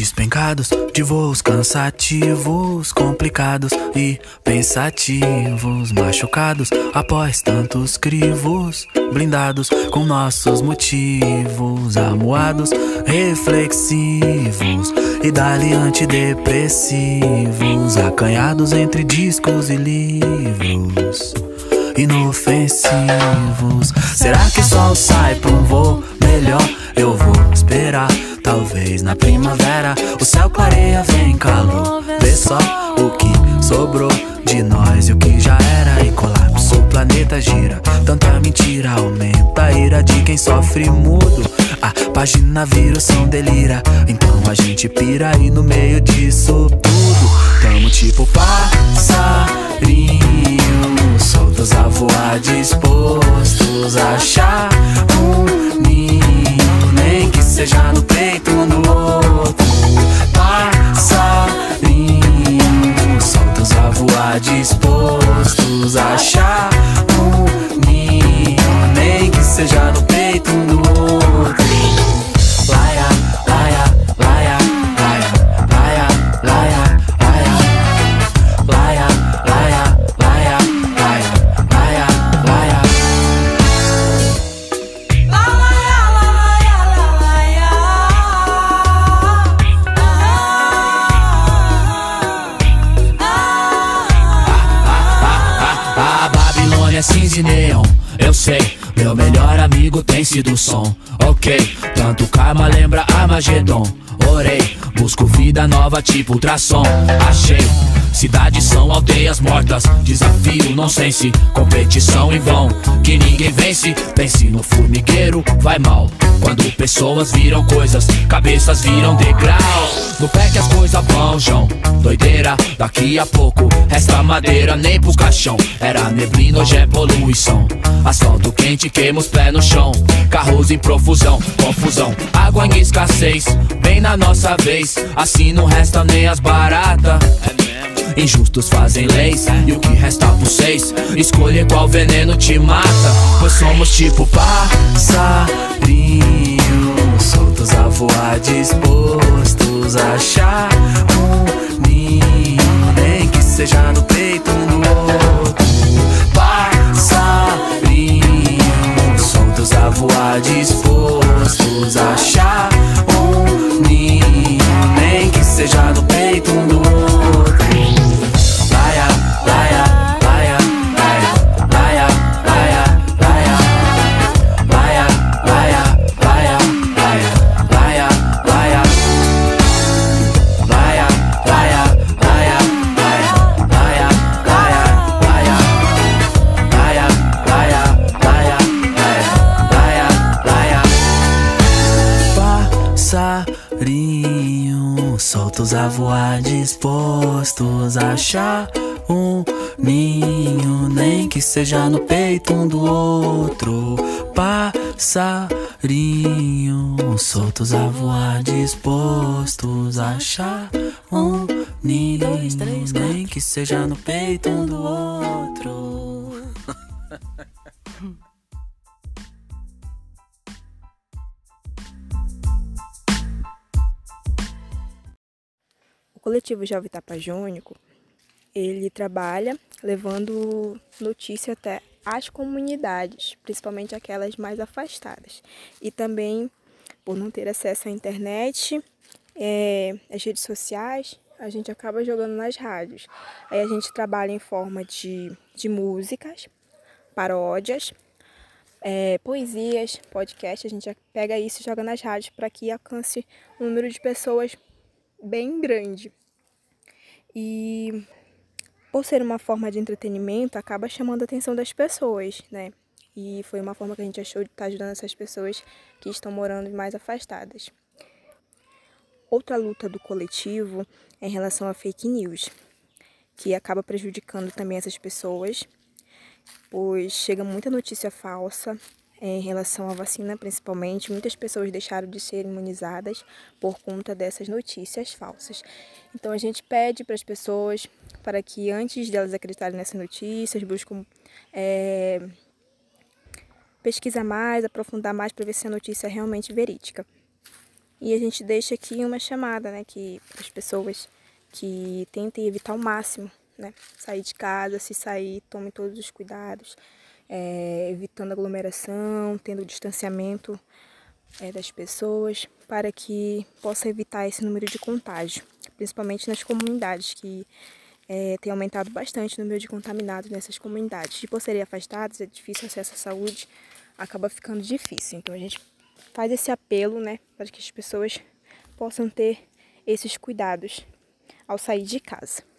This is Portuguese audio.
despencados de voos cansativos, complicados e pensativos, machucados após tantos crivos, blindados com nossos motivos, amuados, reflexivos e dali antidepressivos, acanhados entre discos e livros inofensivos. Será que o sol sai pra um voo melhor? Eu vou esperar. Talvez na primavera o céu clareia, vem calor. Vê só o que sobrou de nós e o que já era. E colapso, o planeta gira. Tanta mentira aumenta a ira de quem sofre mudo. A página vira o som delira. Então a gente pira e no meio disso tudo. Tamo tipo passarinho soltos a voar, dispostos a achar ah. Babilônia é cinza e neon, eu sei. Meu melhor amigo tem sido o som, ok. Tanto karma lembra Armagedon. Orei, busco vida nova tipo ultrassom. Achei, cidades são aldeias mortas. Desafio, nonsense, competição em vão. Que ninguém vence, pense no formigueiro, vai mal. Quando pessoas viram coisas, cabeças viram degrau. No pé que as coisas vão, João. Doideira, daqui a pouco resta madeira nem pro caixão. Era neblina, hoje é poluição. Asfalto quente, queima os pés no chão. Carros em profusão, confusão. Água em escassez, bem na nossa vez. Assim não resta nem as baratas. Injustos fazem leis e o que resta por seis Escolher qual veneno te mata Pois somos tipo passarinho Soltos a voar, dispostos a achar um ninho. Nem que seja no peito Soltos a voar, dispostos a achar um ninho, nem que seja no peito um do outro. Passarinho, soltos a voar, dispostos a achar um ninho, nem que seja no peito um do outro. Coletivo Jovem Tapajônico, ele trabalha levando notícia até as comunidades, principalmente aquelas mais afastadas. E também, por não ter acesso à internet, é, às redes sociais, a gente acaba jogando nas rádios. Aí a gente trabalha em forma de, de músicas, paródias, é, poesias, podcast, a gente pega isso e joga nas rádios para que alcance um número de pessoas bem grande. E por ser uma forma de entretenimento, acaba chamando a atenção das pessoas, né? E foi uma forma que a gente achou de estar ajudando essas pessoas que estão morando mais afastadas. Outra luta do coletivo é em relação a fake news, que acaba prejudicando também essas pessoas, pois chega muita notícia falsa em relação à vacina, principalmente. Muitas pessoas deixaram de ser imunizadas por conta dessas notícias falsas. Então a gente pede para as pessoas para que antes de elas acreditarem nessas notícias, buscam é, pesquisar mais, aprofundar mais para ver se a notícia é realmente verídica. E a gente deixa aqui uma chamada, né, que as pessoas que tentem evitar ao máximo, né, sair de casa, se sair, tomem todos os cuidados, é, evitando aglomeração, tendo distanciamento é, das pessoas, para que possa evitar esse número de contágio, principalmente nas comunidades que é, tem aumentado bastante o número de contaminados nessas comunidades. E por serem afastados, é difícil acesso à saúde, acaba ficando difícil. Então a gente faz esse apelo, né, para que as pessoas possam ter esses cuidados ao sair de casa.